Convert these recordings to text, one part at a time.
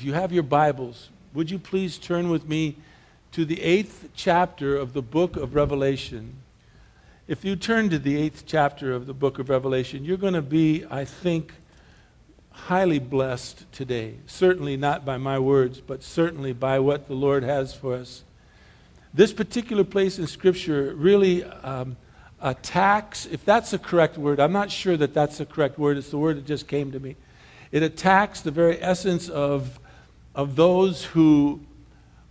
If you have your Bibles, would you please turn with me to the eighth chapter of the book of Revelation? If you turn to the eighth chapter of the book of Revelation, you're going to be, I think, highly blessed today. Certainly not by my words, but certainly by what the Lord has for us. This particular place in Scripture really um, attacks, if that's the correct word, I'm not sure that that's the correct word, it's the word that just came to me. It attacks the very essence of of those who,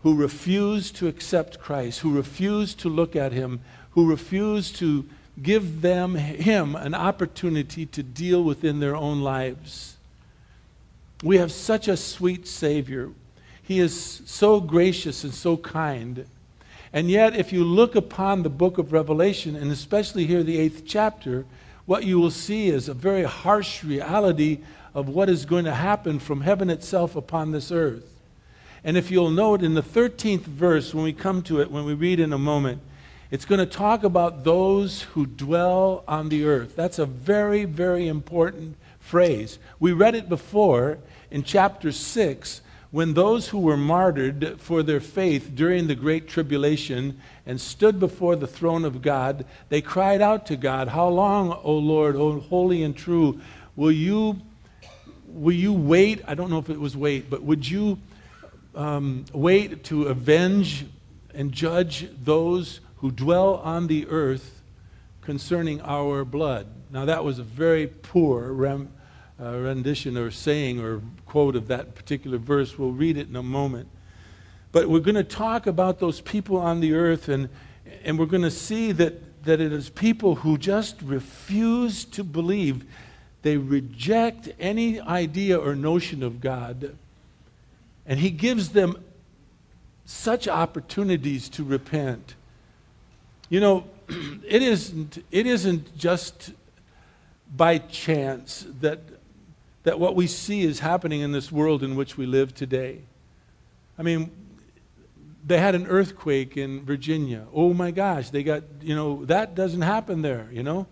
who refuse to accept Christ, who refuse to look at Him, who refuse to give them, Him, an opportunity to deal within their own lives. We have such a sweet Savior. He is so gracious and so kind. And yet, if you look upon the book of Revelation, and especially here, the eighth chapter, what you will see is a very harsh reality of what is going to happen from heaven itself upon this earth. And if you'll note in the 13th verse, when we come to it, when we read in a moment, it's going to talk about those who dwell on the earth. That's a very, very important phrase. We read it before in chapter 6 when those who were martyred for their faith during the Great Tribulation and stood before the throne of God, they cried out to God, How long, O Lord, O holy and true, will you will you wait? I don't know if it was wait, but would you um, wait to avenge and judge those who dwell on the earth concerning our blood? Now, that was a very poor rem, uh, rendition or saying or quote of that particular verse. We'll read it in a moment. But we're going to talk about those people on the earth, and, and we're going to see that, that it is people who just refuse to believe they reject any idea or notion of God. And He gives them such opportunities to repent. You know, it isn't, it isn't just by chance that, that what we see is happening in this world in which we live today. I mean, they had an earthquake in Virginia. Oh my gosh, they got, you know, that doesn't happen there, you know?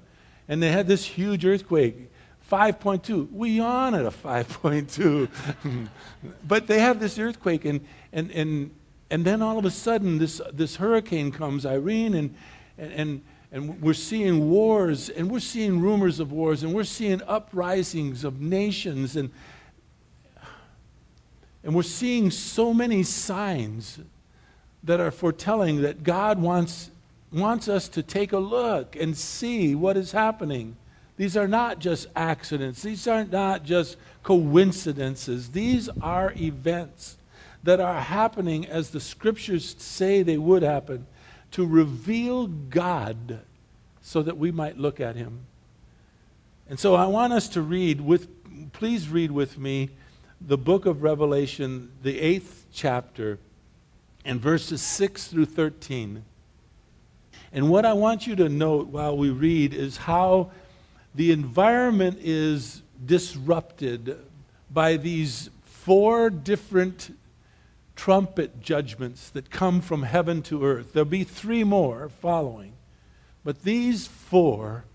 And they had this huge earthquake. 5.2. We yawn at a 5.2. but they have this earthquake, and, and, and, and then all of a sudden, this, this hurricane comes, Irene, and, and, and we're seeing wars, and we're seeing rumors of wars, and we're seeing uprisings of nations, and, and we're seeing so many signs that are foretelling that God wants, wants us to take a look and see what is happening. These are not just accidents. These are not just coincidences. These are events that are happening as the scriptures say they would happen to reveal God so that we might look at him. And so I want us to read with please read with me the book of Revelation, the 8th chapter, and verses 6 through 13. And what I want you to note while we read is how the environment is disrupted by these four different trumpet judgments that come from heaven to earth. There'll be three more following. But these four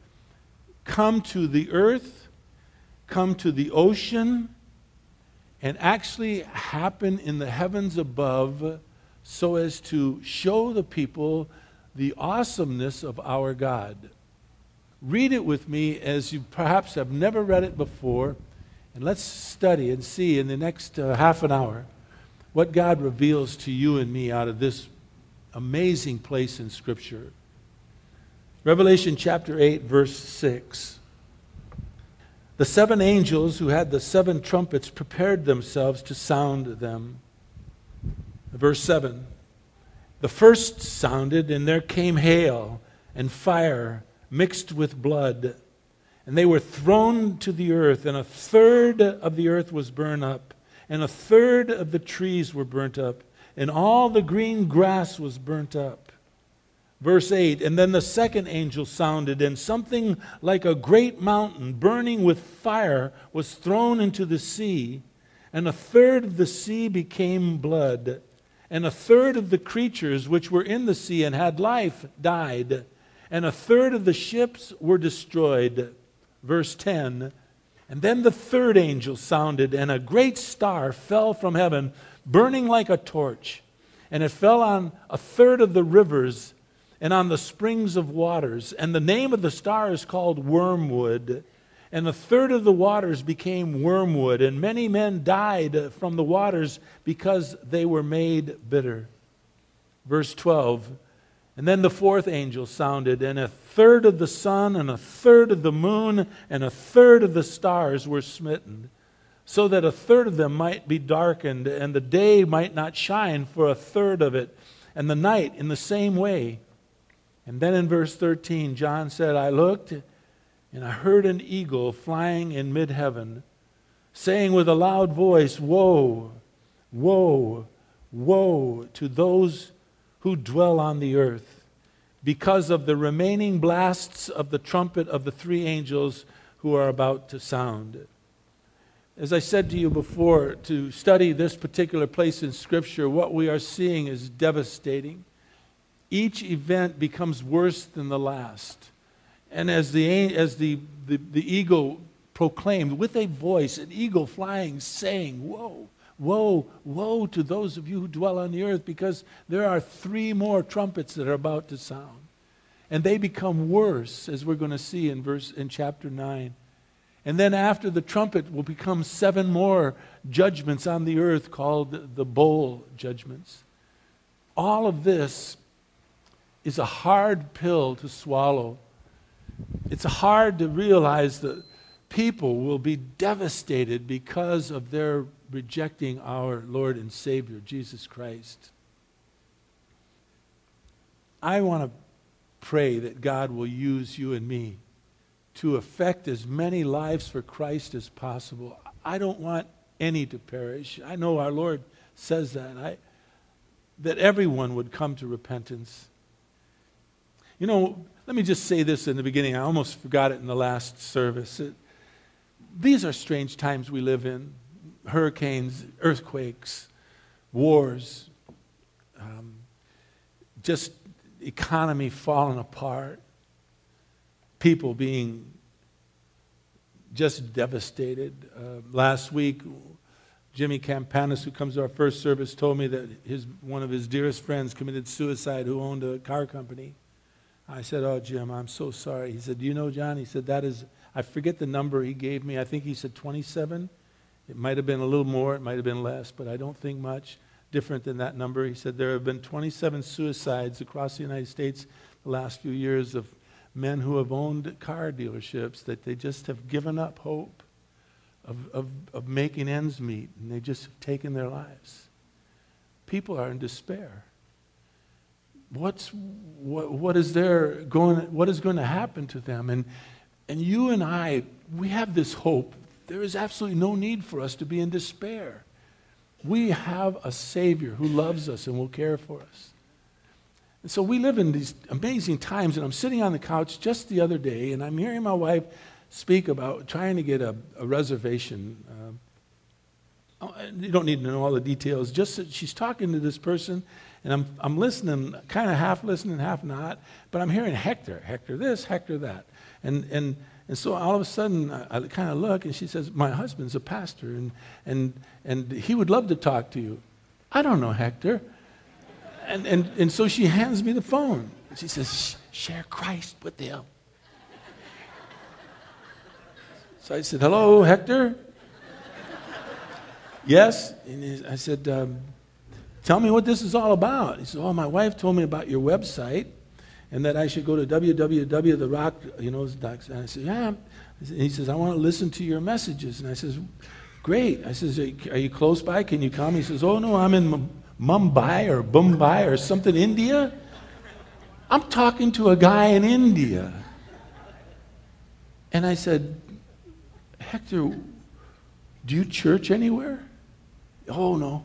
come to the earth, come to the ocean, and actually happen in the heavens above so as to show the people the awesomeness of our God. Read it with me as you perhaps have never read it before, and let's study and see in the next uh, half an hour what God reveals to you and me out of this amazing place in Scripture. Revelation chapter 8, verse 6. The seven angels who had the seven trumpets prepared themselves to sound them. Verse 7 The first sounded, and there came hail and fire mixed with blood. And they were thrown to the earth, and a third of the earth was burned up, and a third of the trees were burnt up, and all the green grass was burnt up. Verse 8 And then the second angel sounded, and something like a great mountain burning with fire was thrown into the sea, and a third of the sea became blood, and a third of the creatures which were in the sea and had life died and a third of the ships were destroyed. Verse 10 And then the third angel sounded, and a great star fell from heaven, burning like a torch. And it fell on a third of the rivers and on the springs of waters. And the name of the star is called Wormwood. And a third of the waters became wormwood, and many men died from the waters because they were made bitter. Verse 12 And then the fourth angel sounded, and a third of the sun, and a third of the moon, and a third of the stars were smitten, so that a third of them might be darkened, and the day might not shine for a third of it, and the night in the same way. And then in verse 13, John said, I looked, and I heard an eagle flying in mid heaven, saying with a loud voice, Woe, woe, woe to those who dwell on the earth because of the remaining blasts of the trumpet of the three angels who are about to sound. As I said to you before, to study this particular place in Scripture, what we are seeing is devastating. Each event becomes worse than the last. And as the, as the, the, the eagle proclaimed with a voice, an eagle flying, saying, Whoa, Woe, woe to those of you who dwell on the earth, because there are three more trumpets that are about to sound. And they become worse, as we're going to see in verse in chapter 9. And then after the trumpet will become seven more judgments on the earth called the bowl judgments. All of this is a hard pill to swallow. It's hard to realize that people will be devastated because of their rejecting our Lord and Savior, Jesus Christ. I want to pray that God will use you and me to affect as many lives for Christ as possible. I don't want any to perish. I know our Lord says that. I, that everyone would come to repentance. You know, let me just say this in the beginning. I almost forgot it in the last service. It, these are strange times we live in hurricanes, earthquakes, wars, um, just economy falling apart, people being just devastated. Uh, last week, Jimmy Campanis, who comes to our first service, told me that his, one of his dearest friends committed suicide who owned a car company. I said, Oh, Jim, I'm so sorry. He said, Do you know, John? He said, That is, I forget the number he gave me. I think he said 27 it might have been a little more, it might have been less, but I don't think much different than that number. He said there have been 27 suicides across the United States the last few years of men who have owned car dealerships that they just have given up hope of, of, of making ends meet and they just have taken their lives. People are in despair. What's, what, what, is there going, what is going to happen to them? And, and you and I, we have this hope there is absolutely no need for us to be in despair. We have a Savior who loves us and will care for us. And so we live in these amazing times, and I'm sitting on the couch just the other day, and I'm hearing my wife speak about trying to get a, a reservation. Uh, you don't need to know all the details, just that she's talking to this person, and I'm, I'm listening, kind of half listening, half not, but I'm hearing Hector, Hector this, Hector that. And, and and so all of a sudden, I, I kind of look, and she says, My husband's a pastor, and, and, and he would love to talk to you. I don't know, Hector. And, and, and so she hands me the phone. She says, Share Christ with them. So I said, Hello, Hector? yes? And I said, um, Tell me what this is all about. He said, Oh, my wife told me about your website and that I should go to www.therock, you know, and I said, yeah. And he says, I want to listen to your messages. And I says, great. I says, are you close by? Can you come? He says, oh, no, I'm in Mumbai or Mumbai or something, India. I'm talking to a guy in India. And I said, Hector, do you church anywhere? Oh, no.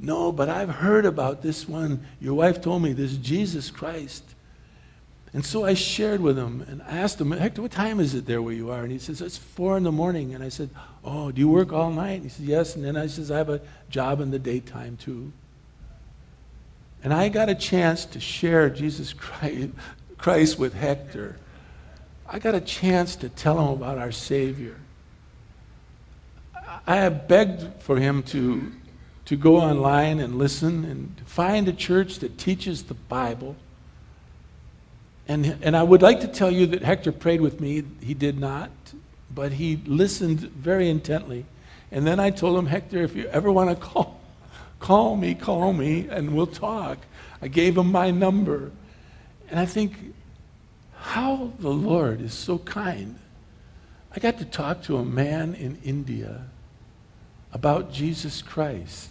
No, but I've heard about this one. Your wife told me this Jesus Christ. And so I shared with him and asked him, Hector, what time is it there where you are? And he says, It's four in the morning. And I said, Oh, do you work all night? And he says, Yes. And then I says, I have a job in the daytime too. And I got a chance to share Jesus Christ, Christ with Hector. I got a chance to tell him about our Savior. I have begged for him to, to go online and listen and find a church that teaches the Bible. And, and I would like to tell you that Hector prayed with me. He did not, but he listened very intently. And then I told him, Hector, if you ever want to call, call me, call me, and we'll talk. I gave him my number. And I think how the Lord is so kind. I got to talk to a man in India about Jesus Christ.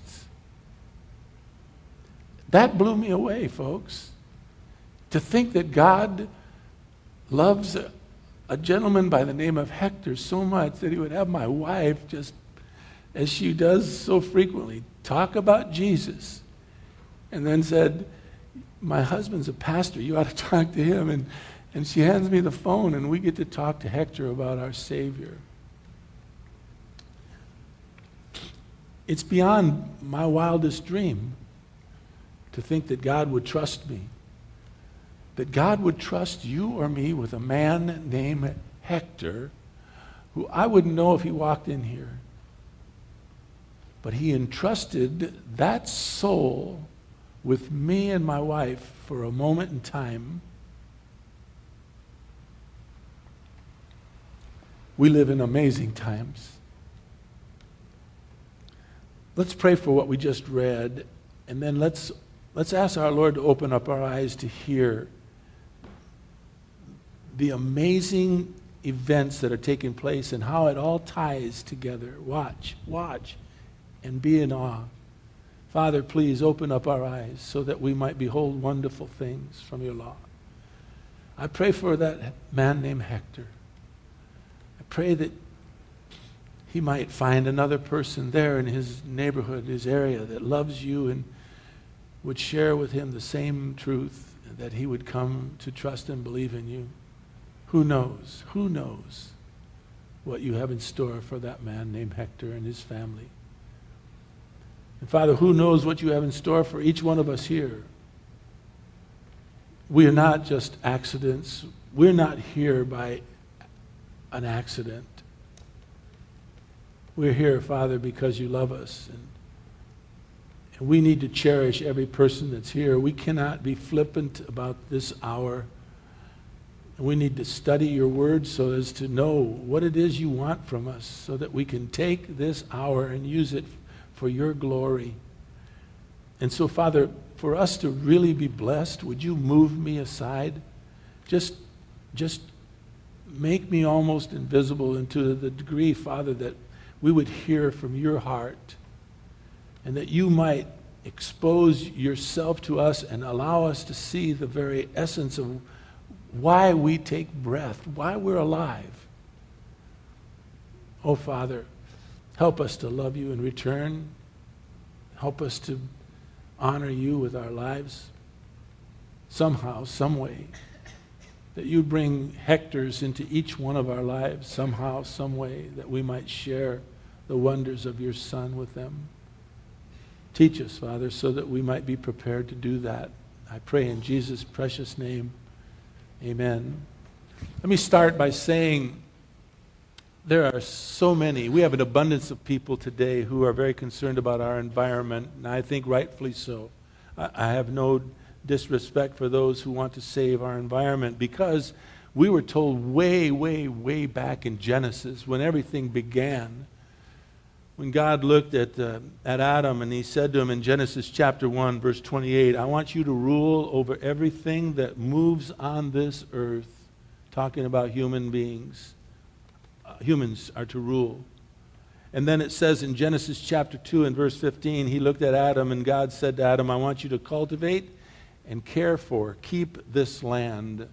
That blew me away, folks. To think that God loves a, gentleman by the name of Hector so much that he would have my wife just, as she does so frequently, talk about Jesus. And then said, My husband's a pastor. You ought to talk to him. And, and she hands me the phone, and we get to talk to Hector about our Savior. It's beyond my wildest dream to think that God would trust me. That God would trust you or me with a man named Hector, who I wouldn't know if he walked in here. But he entrusted that soul with me and my wife for a moment in time. We live in amazing times. Let's pray for what we just read, and then let's, let's ask our Lord to open up our eyes to hear the amazing events that are taking place and how it all ties together. Watch, watch, and be in awe. Father, please open up our eyes so that we might behold wonderful things from your law. I pray for that man named Hector. I pray that he might find another person there in his neighborhood, his area, that loves you and would share with him the same truth, that he would come to trust and believe in you. Who knows? Who knows what you have in store for that man named Hector and his family? And Father, who knows what you have in store for each one of us here? We are not just accidents. We're not here by an accident. We're here, Father, because you love us. And, and we need to cherish every person that's here. We cannot be flippant about this hour. We need to study your word so as to know what it is you want from us so that we can take this hour and use it for your glory. And so, Father, for us to really be blessed, would you move me aside? Just, just make me almost invisible and to the degree, Father, that we would hear from your heart and that you might expose yourself to us and allow us to see the very essence of why we take breath, why we're alive. Oh, Father, help us to love you in return. Help us to honor you with our lives somehow, some way that you bring Hectors into each one of our lives somehow, some way, that we might share the wonders of your Son with them. Teach us, Father, so that we might be prepared to do that. I pray in Jesus' precious name. Amen. Let me start by saying there are so many. We have an abundance of people today who are very concerned about our environment, and I think rightfully so. I, have no disrespect for those who want to save our environment because we were told way, way, way back in Genesis when everything began. When God looked at, uh, at Adam and he said to him in Genesis chapter 1, verse 28, I want you to rule over everything that moves on this earth, talking about human beings. Uh, humans are to rule. And then it says in Genesis chapter 2 and verse 15, he looked at Adam and God said to Adam, I want you to cultivate and care for, keep this land.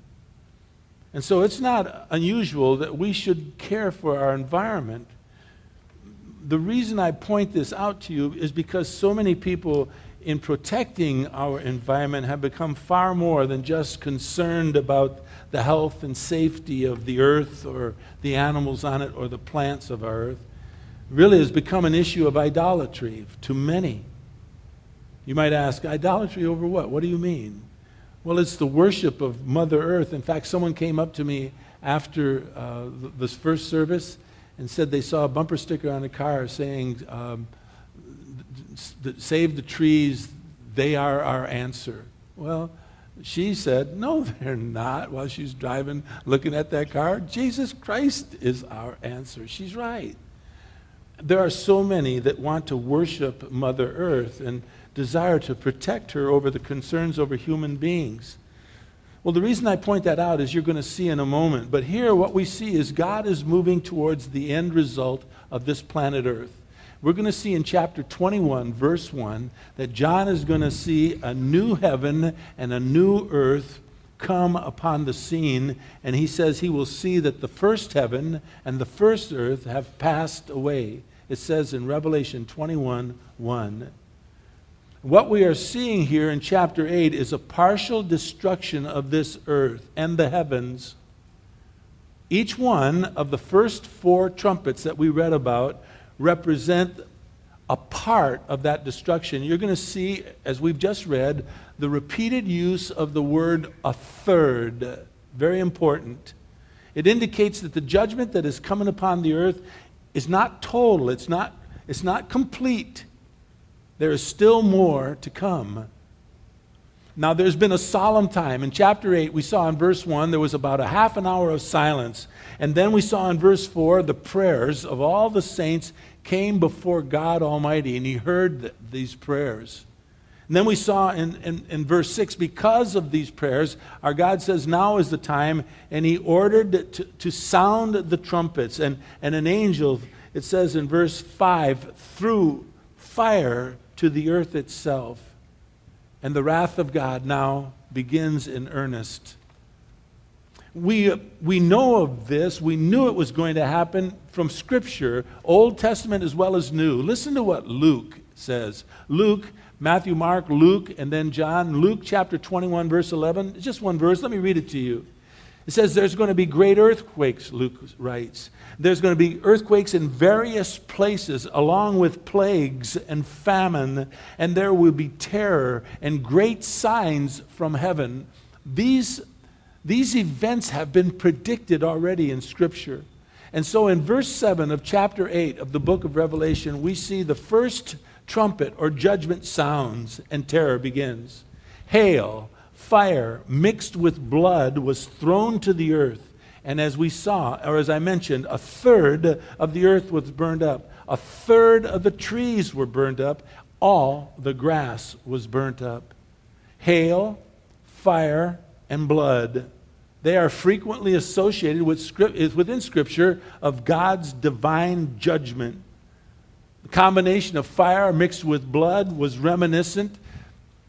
And so it's not unusual that we should care for our environment. The reason I point this out to you is because so many people, in protecting our environment, have become far more than just concerned about the health and safety of the earth or the animals on it or the plants of our earth. It really has become an issue of idolatry to many. You might ask, idolatry over what? What do you mean? Well, it's the worship of Mother Earth. In fact, someone came up to me after uh, this first service and said they saw a bumper sticker on a car saying, um, Save the trees, they are our answer. Well, she said, No, they're not, while she's driving, looking at that car. Jesus Christ is our answer. She's right. There are so many that want to worship Mother Earth and desire to protect her over the concerns over human beings. Well, the reason I point that out is you're going to see in a moment. But here, what we see is God is moving towards the end result of this planet Earth. We're going to see in chapter 21, verse 1, that John is going to see a new heaven and a new earth come upon the scene. And he says he will see that the first heaven and the first earth have passed away. It says in Revelation 21 1. What we are seeing here in chapter 8 is a partial destruction of this earth and the heavens. Each one of the first four trumpets that we read about represent a part of that destruction. You're going to see, as we've just read, the repeated use of the word a third. Very important. It indicates that the judgment that is coming upon the earth is not total, it's not, it's not complete. There is still more to come. Now, there's been a solemn time. In chapter 8, we saw in verse 1, there was about a half an hour of silence. And then we saw in verse 4, the prayers of all the saints came before God Almighty, and he heard th- these prayers. And then we saw in, in, in, verse 6, because of these prayers, our God says, Now is the time, and he ordered to, to sound the trumpets. And, and an angel, it says in verse 5, threw fire to the earth itself. And the wrath of God now begins in earnest. We, we know of this. We knew it was going to happen from Scripture, Old Testament as well as New. Listen to what Luke says. Luke, Matthew, Mark, Luke, and then John. Luke chapter 21, verse 11. Just one verse. Let me read it to you. It says there's going to be great earthquakes, Luke writes. There's going to be earthquakes in various places, along with plagues and famine, and there will be terror and great signs from heaven. These, these events have been predicted already in Scripture. And so in verse 7 of chapter 8 of the book of Revelation, we see the first trumpet or judgment sounds, and terror begins. Hail, fire mixed with blood was thrown to the earth. And as we saw, or as I mentioned, a third of the earth was burned up. A third of the trees were burned up. All the grass was burnt up. Hail, fire, and blood. They are frequently associated with, within Scripture of God's divine judgment. The combination of fire mixed with blood was reminiscent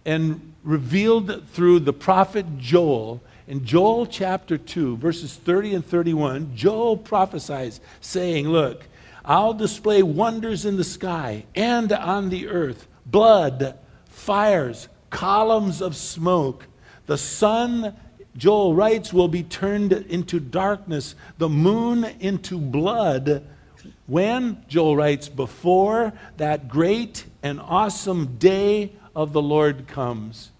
and revealed through the prophet Joel. In Joel chapter 2, verses 30 and 31, Joel prophesies, saying, Look, I'll display wonders in the sky and on the earth blood, fires, columns of smoke. The sun, Joel writes, will be turned into darkness, the moon into blood. When, Joel writes, before that great and awesome day of the Lord comes.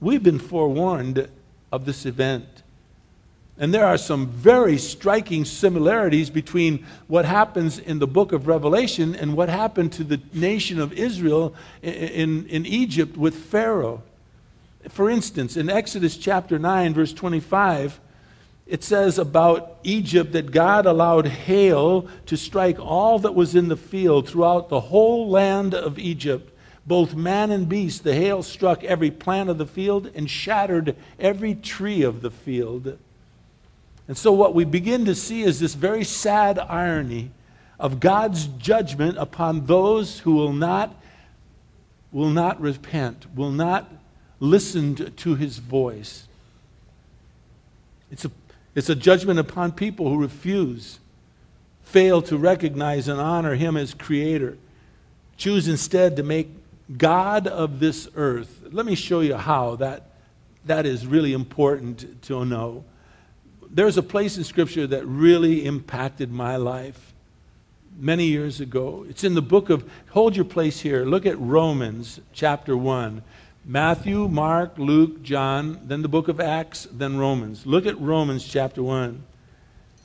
We've been forewarned of this event. And there are some very striking similarities between what happens in the book of Revelation and what happened to the nation of Israel in, in, in, Egypt with Pharaoh. For instance, in Exodus chapter 9, verse 25, it says about Egypt that God allowed hail to strike all that was in the field throughout the whole land of Egypt both man and beast, the hail struck every plant of the field and shattered every tree of the field. And so, what we begin to see is this very sad irony of God's judgment upon those who will not, will not repent, will not listen to his voice. It's a, it's a judgment upon people who refuse, fail to recognize and honor him as creator, choose instead to make God of this earth. Let me show you how that, that is really important to know. There's a place in Scripture that really impacted my life many years ago. It's in the book of, hold your place here. Look at Romans chapter 1. Matthew, Mark, Luke, John, then the book of Acts, then Romans. Look at Romans chapter 1.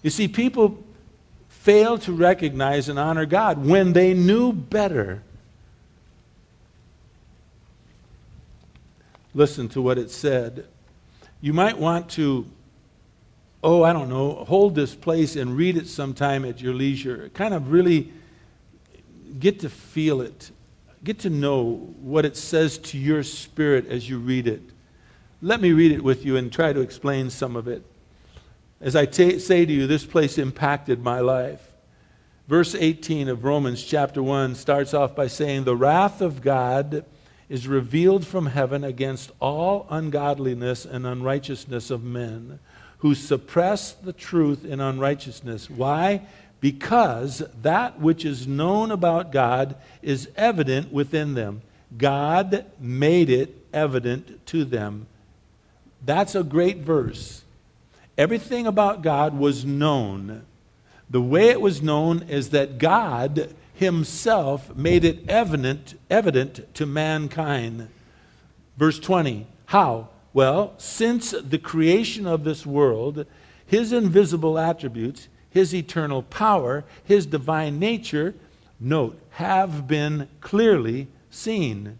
You see, people fail to recognize and honor God when they knew better. Listen to what it said. You might want to, oh, I don't know, hold this place and read it sometime at your leisure. Kind of really get to feel it, get to know what it says to your spirit as you read it. Let me read it with you and try to explain some of it. As I t- say to you, this place impacted my life. Verse 18 of Romans chapter 1 starts off by saying, The wrath of God is revealed from heaven against all ungodliness and unrighteousness of men who suppress the truth in unrighteousness. Why? Because that which is known about God is evident within them. God made it evident to them. That's a great verse. Everything about God was known. The way it was known is that God himself made it evident, evident to mankind. Verse 20. How? Well, since the creation of this world, his invisible attributes, his eternal power, his divine nature, note, have been clearly seen,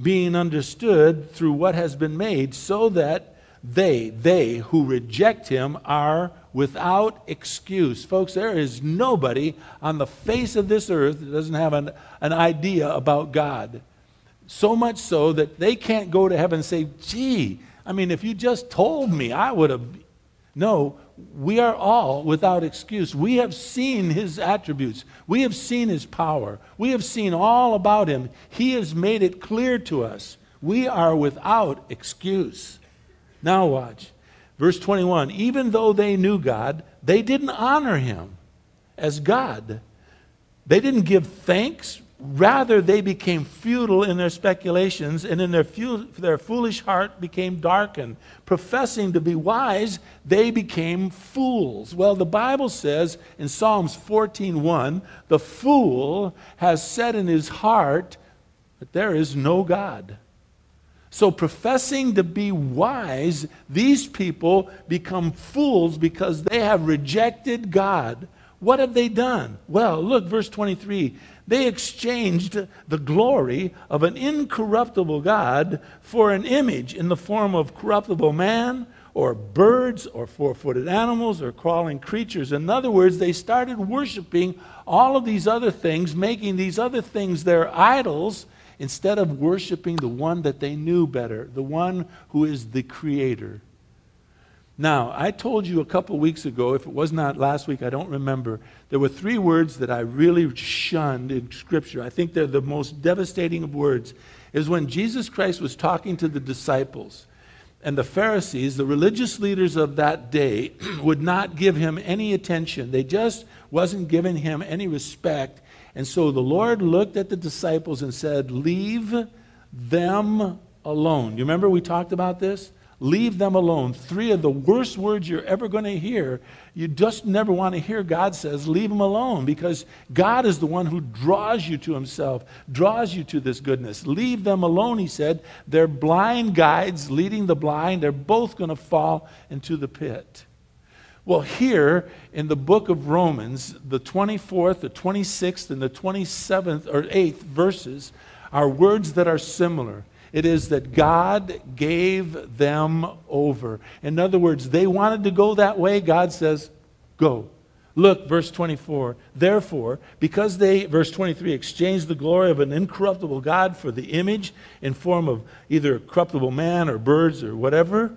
being understood through what has been made, so that they, they who reject him are without excuse. Folks, there is nobody on the face of this earth that doesn't have an, an idea about God. So much so that they can't go to heaven and say, gee, I mean, if you just told me, I would have. No, we are all without excuse. We have seen his attributes. We have seen his power. We have seen all about him. He has made it clear to us. We are without excuse. Now, watch. Verse 21 Even though they knew God, they didn't honor him as God. They didn't give thanks. Rather, they became futile in their speculations, and in their, fu- their foolish heart became darkened. Professing to be wise, they became fools. Well, the Bible says in Psalms 14:1, the fool has said in his heart that there is no God. So, professing to be wise, these people become fools because they have rejected God. What have they done? Well, look, verse 23. They exchanged the glory of an incorruptible God for an image in the form of corruptible man or birds or four footed animals or crawling creatures. In other words, they started worshiping all of these other things, making these other things their idols instead of worshiping the one that they knew better, the one who is the creator. Now, I told you a couple weeks ago, if it was not last week, I don't remember, there were three words that I really shunned in Scripture. I think they're the most devastating of words. Is when Jesus Christ was talking to the disciples and the Pharisees, the religious leaders of that day, would not give him any attention. They just wasn't giving him any respect. And so the Lord looked at the disciples and said, Leave them alone. You remember we talked about this? Leave them alone. Three of the worst words you're ever going to hear. You just never want to hear God says, leave them alone, because God is the one who draws you to himself, draws you to this goodness. Leave them alone, he said. They're blind guides leading the blind. They're both going to fall into the pit. Well, here in the book of Romans, the 24th, the 26th, and the 27th or 8th verses are words that are similar. It is that God gave them over. In other words, they wanted to go that way. God says, Go. Look, verse 24. Therefore, because they, verse 23, exchanged the glory of an incorruptible God for the image in form of either corruptible man or birds or whatever,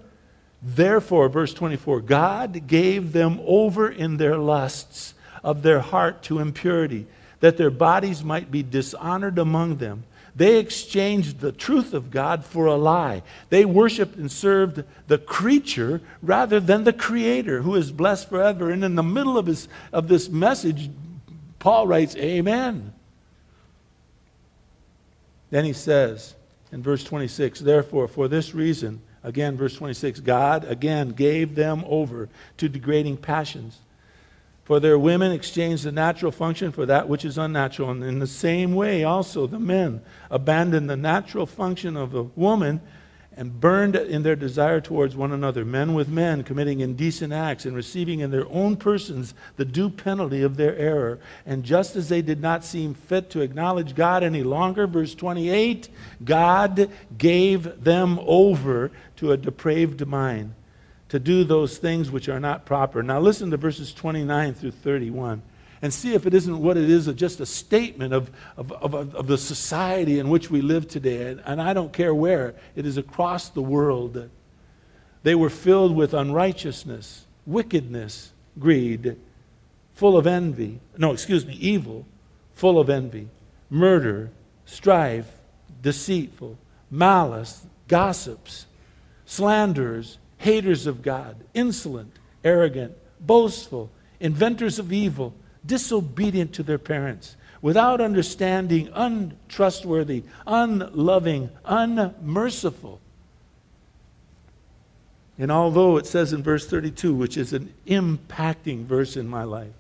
Therefore, verse 24, God gave them over in their lusts of their heart to impurity, that their bodies might be dishonored among them. They exchanged the truth of God for a lie. They worshiped and served the creature rather than the creator who is blessed forever. And in the middle of, his, of this message, Paul writes, Amen. Then he says in verse 26, Therefore, for this reason, Again, verse 26 God again gave them over to degrading passions. For their women exchanged the natural function for that which is unnatural. And in the same way, also, the men abandoned the natural function of a woman and burned in their desire towards one another, men with men, committing indecent acts and receiving in their own persons the due penalty of their error. And just as they did not seem fit to acknowledge God any longer, verse 28, God gave them over to a depraved mind to do those things which are not proper. Now listen to verses 29 through 31 and see if it isn't what it is, just a statement of, of, of, of the society in which we live today. And, and I don't care where, it is across the world. They were filled with unrighteousness, wickedness, greed, full of envy. No, excuse me, evil, full of envy, murder, strife, deceitful, malice, gossips, slanderers, haters of God, insolent, arrogant, boastful, inventors of evil disobedient to their parents, without understanding, untrustworthy, unloving, unmerciful. And although it says in verse 32, which is an impacting verse in my life,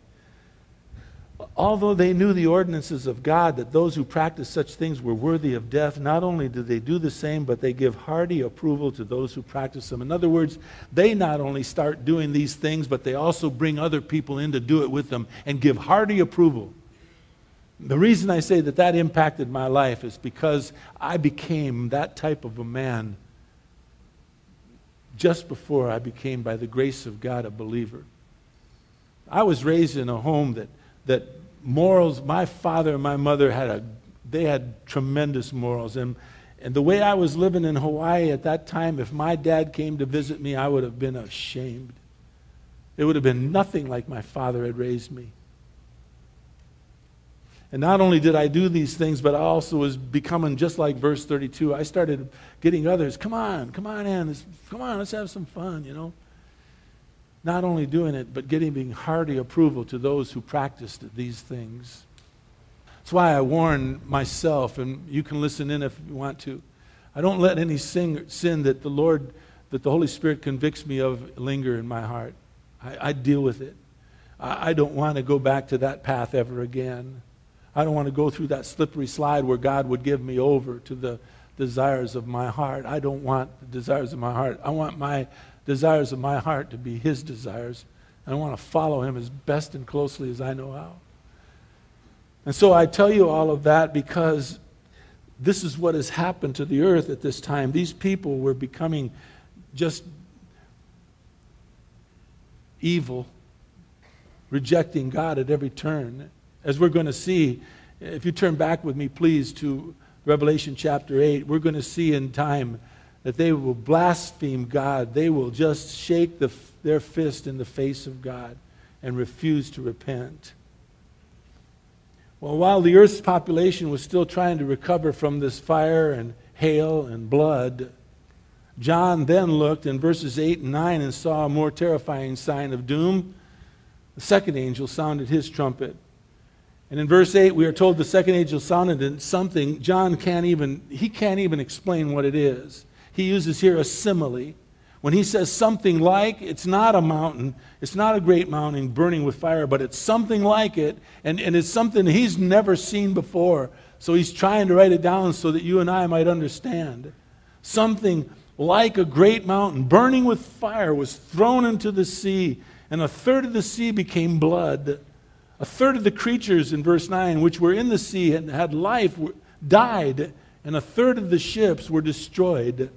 although they knew the ordinances of God, that those who practice such things were worthy of death, not only do they do the same, but they give hearty approval to those who practice them. In other words, they not only start doing these things, but they also bring other people in to do it with them and give hearty approval. The reason I say that that impacted my life is because I became that type of a man just before I became, by the grace of God, a believer. I was raised in a home that, that morals, my father and my mother had a, they had tremendous morals. And, and the way I was living in Hawaii at that time, if my dad came to visit me, I would have been ashamed. It would have been nothing like my father had raised me. And not only did I do these things, but I also was becoming just like verse 32. I started getting others, come on, come on in, come on, let's have some fun, you know not only doing it, but getting hearty approval to those who practiced these things. That's why I warn myself, and you can listen in if you want to. I don't let any sin, sin that the Lord, that the Holy Spirit convicts me of, linger in my heart. I, I deal with it. I, I don't want to go back to that path ever again. I don't want to go through that slippery slide where God would give me over to the desires of my heart. I don't want the desires of my heart. I want my desires of my heart to be His desires. And I want to follow Him as best and closely as I know how. And so I tell you all of that because this is what has happened to the earth at this time. These people were becoming just evil, rejecting God at every turn. As we're going to see, if you turn back with me, please, to Revelation chapter 8, we're going to see in time that they will blaspheme God. They will just shake the, their fist in the face of God and refuse to repent. Well, while the earth's population was still trying to recover from this fire and hail and blood, John then looked in verses 8 and 9 and saw a more terrifying sign of doom. The second angel sounded his trumpet. And in verse 8, we are told the second angel sounded something John can't even, he can't even explain what it is he uses here a simile. When he says something like, it's not a mountain, it's not a great mountain burning with fire, but it's something like it, and, and it's something he's never seen before. So he's trying to write it down so that you and I might understand. Something like a great mountain burning with fire was thrown into the sea, and a third of the sea became blood. A third of the creatures in verse 9, which were in the sea and had life, died, and a third of the ships were destroyed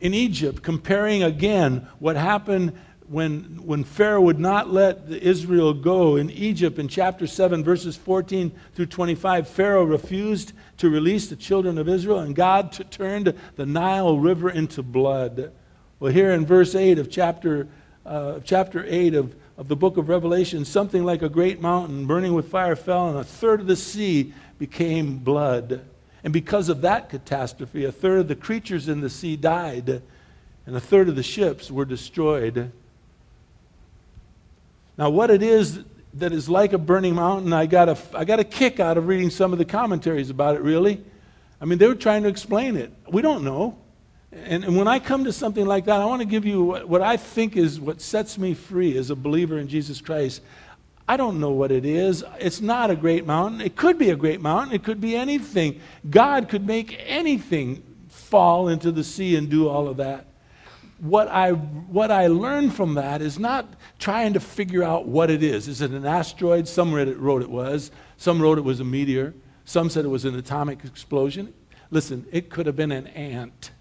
in Egypt, comparing again what happened when, when Pharaoh would not let Israel go. In Egypt, in chapter 7, verses 14 through 25, Pharaoh refused to release the children of Israel, and God t- turned the Nile River into blood. Well, here in verse 8 of chapter, uh, chapter 8 of, of the book of Revelation, something like a great mountain burning with fire fell, and a third of the sea became blood. And because of that catastrophe, a third of the creatures in the sea died, and a third of the ships were destroyed. Now, what it is that is like a burning mountain, I got a, I got a kick out of reading some of the commentaries about it, really. I mean, they were trying to explain it. We don't know. And, and when I come to something like that, I want to give you what, what I think is what sets me free as a believer in Jesus Christ. I don't know what it is. It's not a great mountain. It could be a great mountain. It could be anything. God could make anything fall into the sea and do all of that. What I, what I learned from that is not trying to figure out what it is. Is it an asteroid? Some wrote it was. Some wrote it was a meteor. Some said it was an atomic explosion. Listen, it could have been an ant.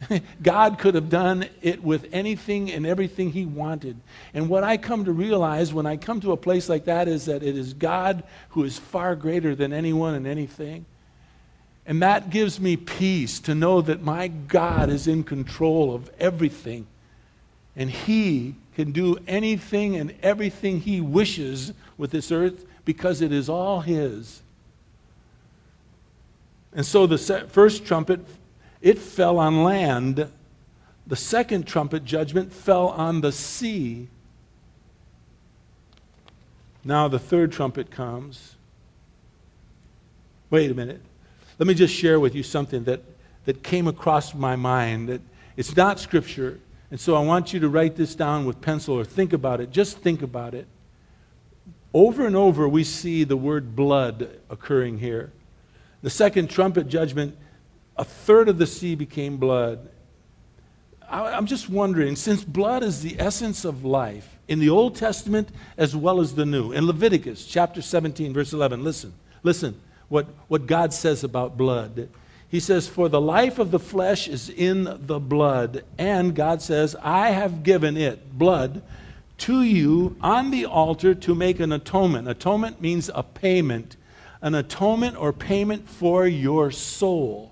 God could have done it with anything and everything He wanted. And what I come to realize when I come to a place like that is that it is God who is far greater than anyone and anything. And that gives me peace to know that my God is in control of everything. And He can do anything and everything He wishes with this earth because it is all His. And so the first trumpet, it fell on land. The second trumpet judgment fell on the sea. Now the third trumpet comes. Wait a minute. Let me just share with you something that, that came across my mind. That it's not scripture, and so I want you to write this down with pencil or think about it. Just think about it. Over and over, we see the word blood occurring here. The second trumpet judgment, a third of the sea became blood. I'm just wondering, since blood is the essence of life in the Old Testament as well as the New, in Leviticus chapter 17, verse 11, listen, listen what, what God says about blood. He says, For the life of the flesh is in the blood. And God says, I have given it, blood, to you on the altar to make an atonement. Atonement means a payment an atonement or payment for your soul.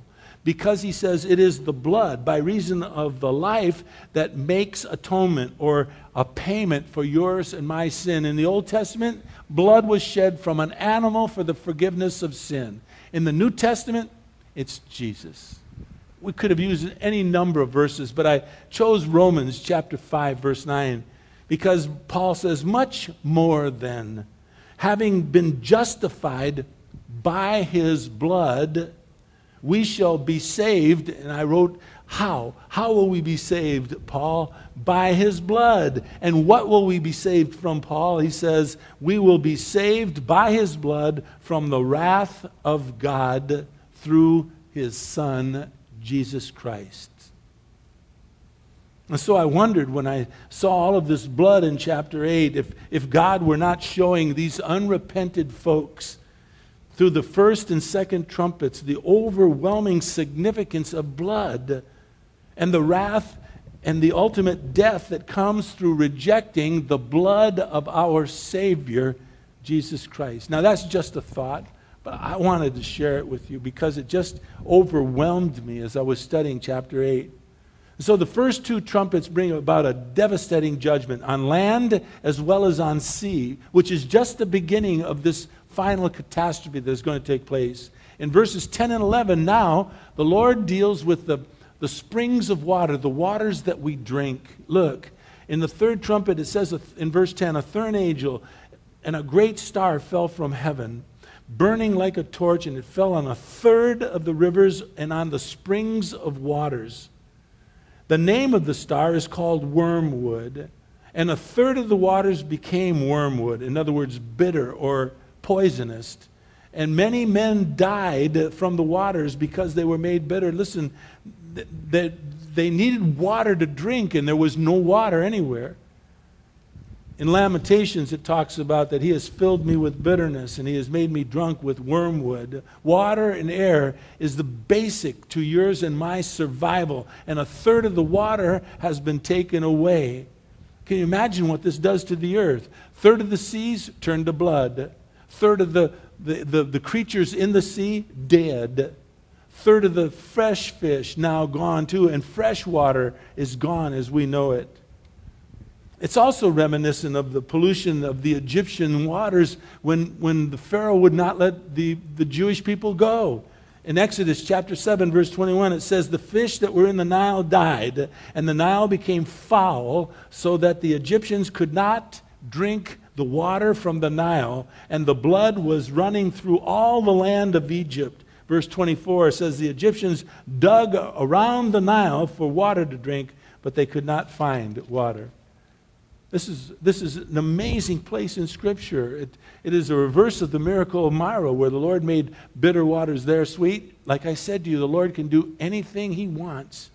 Because he says it is the blood, by reason of the life, that makes atonement or a payment for yours and my sin. In the Old Testament, blood was shed from an animal for the forgiveness of sin. In the New Testament, it's Jesus. We could have used any number of verses, but I chose Romans chapter 5, verse 9, because Paul says, Much more than having been justified by his blood, we shall be saved. And I wrote, How? How will we be saved, Paul? By his blood. And what will we be saved from, Paul? He says, We will be saved by his blood from the wrath of God through his Son, Jesus Christ. And so I wondered when I saw all of this blood in chapter 8 if, if God were not showing these unrepented folks through the first and second trumpets the overwhelming significance of blood and the wrath and the ultimate death that comes through rejecting the blood of our Savior, Jesus Christ. Now, that's just a thought, but I wanted to share it with you because it just overwhelmed me as I was studying chapter 8. So, the first two trumpets bring about a devastating judgment on land as well as on sea, which is just the beginning of this final catastrophe that is going to take place. In verses 10 and 11, now the Lord deals with the, the springs of water, the waters that we drink. Look, in the third trumpet, it says in verse 10 a third angel and a great star fell from heaven, burning like a torch, and it fell on a third of the rivers and on the springs of waters. The name of the star is called wormwood, and a third of the waters became wormwood, in other words, bitter or poisonous. And many men died from the waters because they were made bitter. Listen, they, they needed water to drink, and there was no water anywhere. In Lamentations, it talks about that He has filled me with bitterness and He has made me drunk with wormwood. Water and air is the basic to yours and my survival, and a third of the water has been taken away. Can you imagine what this does to the earth? Third of the seas turned to blood third of the, the, the, the creatures in the sea dead, third of the fresh fish now gone too, and fresh water is gone as we know it. It's also reminiscent of the pollution of the Egyptian waters when, when the Pharaoh would not let the, the Jewish people go. In Exodus chapter 7, verse 21, it says, The fish that were in the Nile died, and the Nile became foul, so that the Egyptians could not drink the water from the Nile, and the blood was running through all the land of Egypt. Verse 24 says the Egyptians dug around the Nile for water to drink, but they could not find water. This is, this is an amazing place in Scripture. It, it is a reverse of the miracle of Marah, where the Lord made bitter waters there sweet. Like I said to you, the Lord can do anything He wants.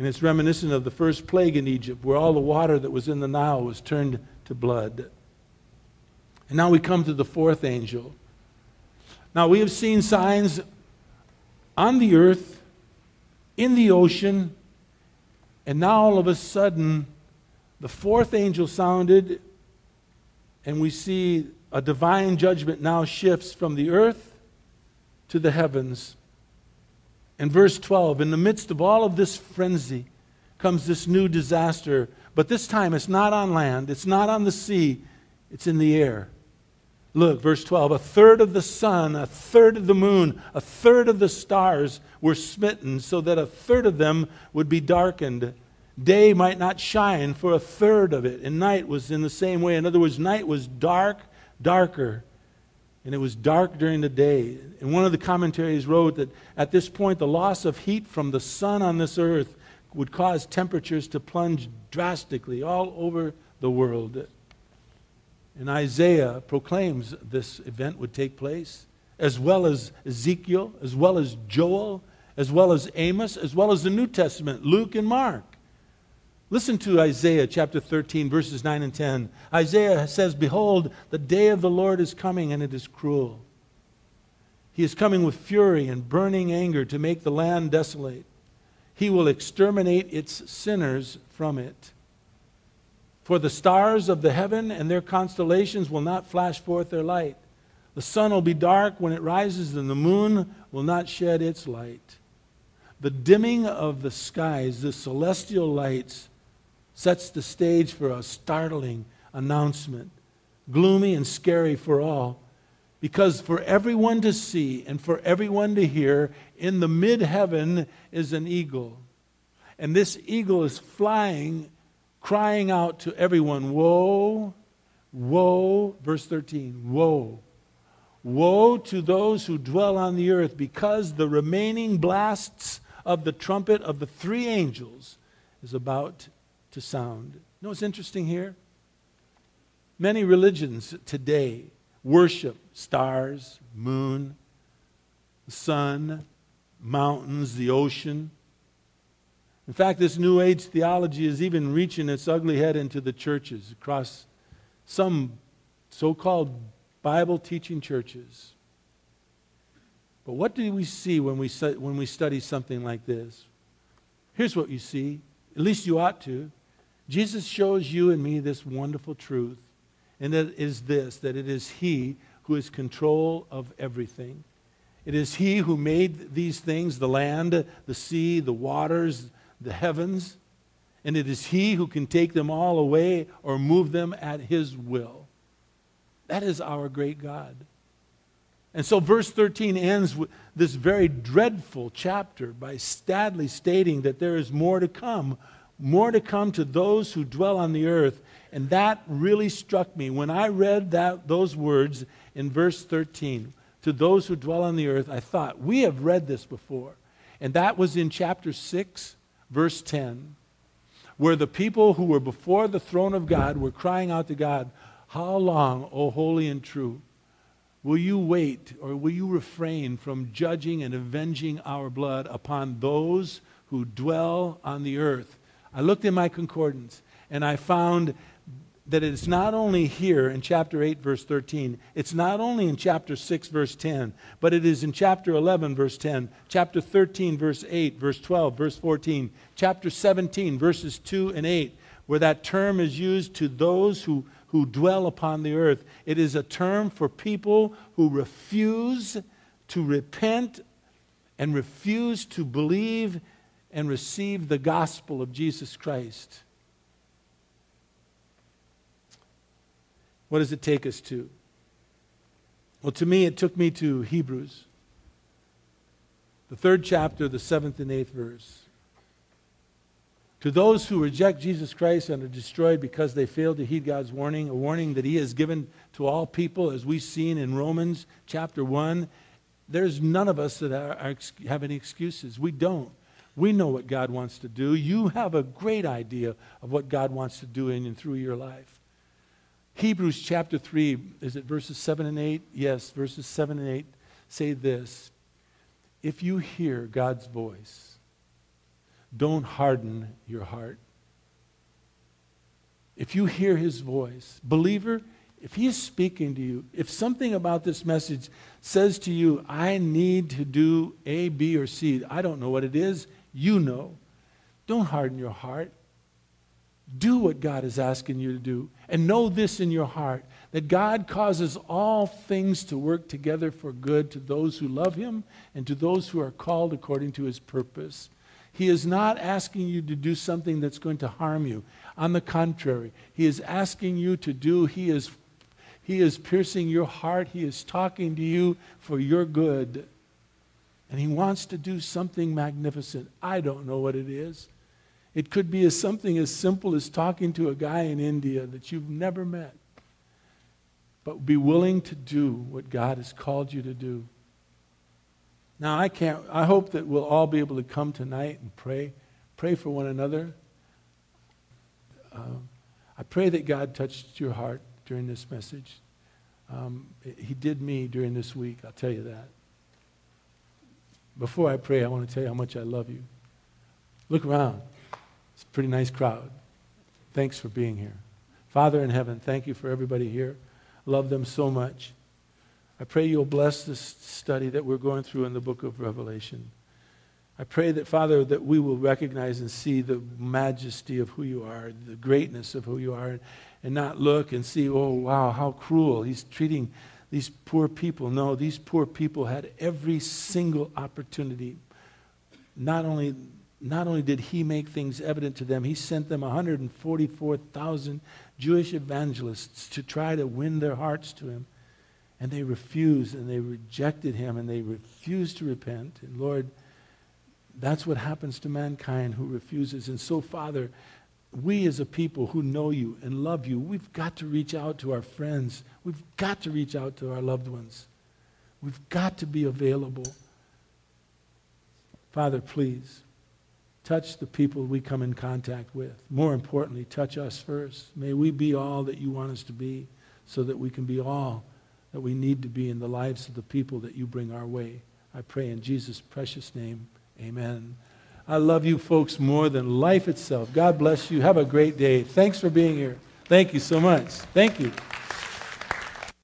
And it's reminiscent of the first plague in Egypt, where all the water that was in the Nile was turned to blood. And now we come to the fourth angel. Now we have seen signs on the earth, in the ocean, and now all of a sudden, the fourth angel sounded, and we see a divine judgment now shifts from the earth to the heavens. In verse 12, in the midst of all of this frenzy, comes this new disaster. But this time it's not on land, it's not on the sea, it's in the air. Look, verse 12 a third of the sun, a third of the moon, a third of the stars were smitten, so that a third of them would be darkened. Day might not shine for a third of it, and night was in the same way. In other words, night was dark, darker and it was dark during the day. And one of the commentaries wrote that at this point, the loss of heat from the sun on this earth would cause temperatures to plunge drastically all over the world. And Isaiah proclaims this event would take place, as well as Ezekiel, as well as Joel, as well as Amos, as well as the New Testament, Luke and Mark. Listen to Isaiah chapter 13, verses 9 and 10. Isaiah says, Behold, the day of the Lord is coming, and it is cruel. He is coming with fury and burning anger to make the land desolate. He will exterminate its sinners from it. For the stars of the heaven and their constellations will not flash forth their light. The sun will be dark when it rises, and the moon will not shed its light. The dimming of the skies, the celestial lights, sets the stage for a startling announcement, gloomy and scary for all. Because for everyone to see and for everyone to hear, in the mid heaven is an eagle. And this eagle is flying, crying out to everyone, Woe, woe, verse 13, woe. Woe to those who dwell on the earth, because the remaining blasts of the trumpet of the three angels is about to sound. You know what's interesting here? Many religions today worship stars, moon, sun, mountains, the ocean. In fact, this New Age theology is even reaching its ugly head into the churches across some so called Bible teaching churches. But what do we see when we, when we study something like this? Here's what you see, at least you ought to. Jesus shows you and me this wonderful truth, and that is this that it is He who is control of everything. It is He who made these things the land, the sea, the waters, the heavens, and it is He who can take them all away or move them at His will. That is our great God. And so, verse 13 ends with this very dreadful chapter by Stadley stating that there is more to come more to come to those who dwell on the earth. And that really struck me when I read that, those words in verse 13. To those who dwell on the earth, I thought, we have read this before. And that was in chapter 6, verse 10, where the people who were before the throne of God were crying out to God, How long, O holy and true, will you wait or will you refrain from judging and avenging our blood upon those who dwell on the earth? I looked in my concordance and I found that it's not only here in chapter 8, verse 13, it's not only in chapter 6, verse 10, but it is in chapter 11, verse 10, chapter 13, verse 8, verse 12, verse 14, chapter 17, verses 2 and 8, where that term is used to those who, who dwell upon the earth. It is a term for people who refuse to repent and refuse to believe and receive the gospel of Jesus Christ. What does it take us to? Well, to me, it took me to Hebrews, the third chapter, the seventh and eighth verse. To those who reject Jesus Christ and are destroyed because they failed to heed God's warning, a warning that He has given to all people, as we've seen in Romans chapter 1, there's none of us that are, are, have any excuses. We don't. We know what God wants to do. You have a great idea of what God wants to do in and through your life. Hebrews chapter 3, is it verses 7 and 8? Yes, verses 7 and 8 say this If you hear God's voice, don't harden your heart. If you hear his voice, believer, if he is speaking to you, if something about this message says to you, I need to do A, B, or C, I don't know what it is, you know. Don't harden your heart. Do what God is asking you to do. And know this in your heart that God causes all things to work together for good to those who love Him and to those who are called according to His purpose. He is not asking you to do something that's going to harm you. On the contrary, He is asking you to do, He is, he is piercing your heart, He is talking to you for your good. And He wants to do something magnificent. I don't know what it is. It could be as something as simple as talking to a guy in India that you've never met. But be willing to do what God has called you to do. Now, I can't, I hope that we'll all be able to come tonight and pray. Pray for one another. Um, I pray that God touched your heart during this message. Um, he did me during this week, I'll tell you that. Before I pray, I want to tell you how much I love you. Look around. It's a pretty nice crowd. Thanks for being here. Father in heaven, thank you for everybody here. Love them so much. I pray you'll bless this study that we're going through in the book of Revelation. I pray that, Father, that we will recognize and see the majesty of who you are, the greatness of who you are, and not look and see, oh, wow, how cruel. He's treating these poor people. No, these poor people had every single opportunity, not only not only did he make things evident to them, he sent them 144,000 Jewish evangelists to try to win their hearts to him. And they refused and they rejected him and they refused to repent. And Lord, that's what happens to mankind who refuses. And so, Father, we as a people who know you and love you, we've got to reach out to our friends. We've got to reach out to our loved ones. We've got to be available. Father, please Touch the people we come in contact with. More importantly, touch us first. May we be all that you want us to be so that we can be all that we need to be in the lives of the people that you bring our way. I pray in Jesus' precious name. Amen. I love you folks more than life itself. God bless you. Have a great day. Thanks for being here. Thank you so much. Thank you.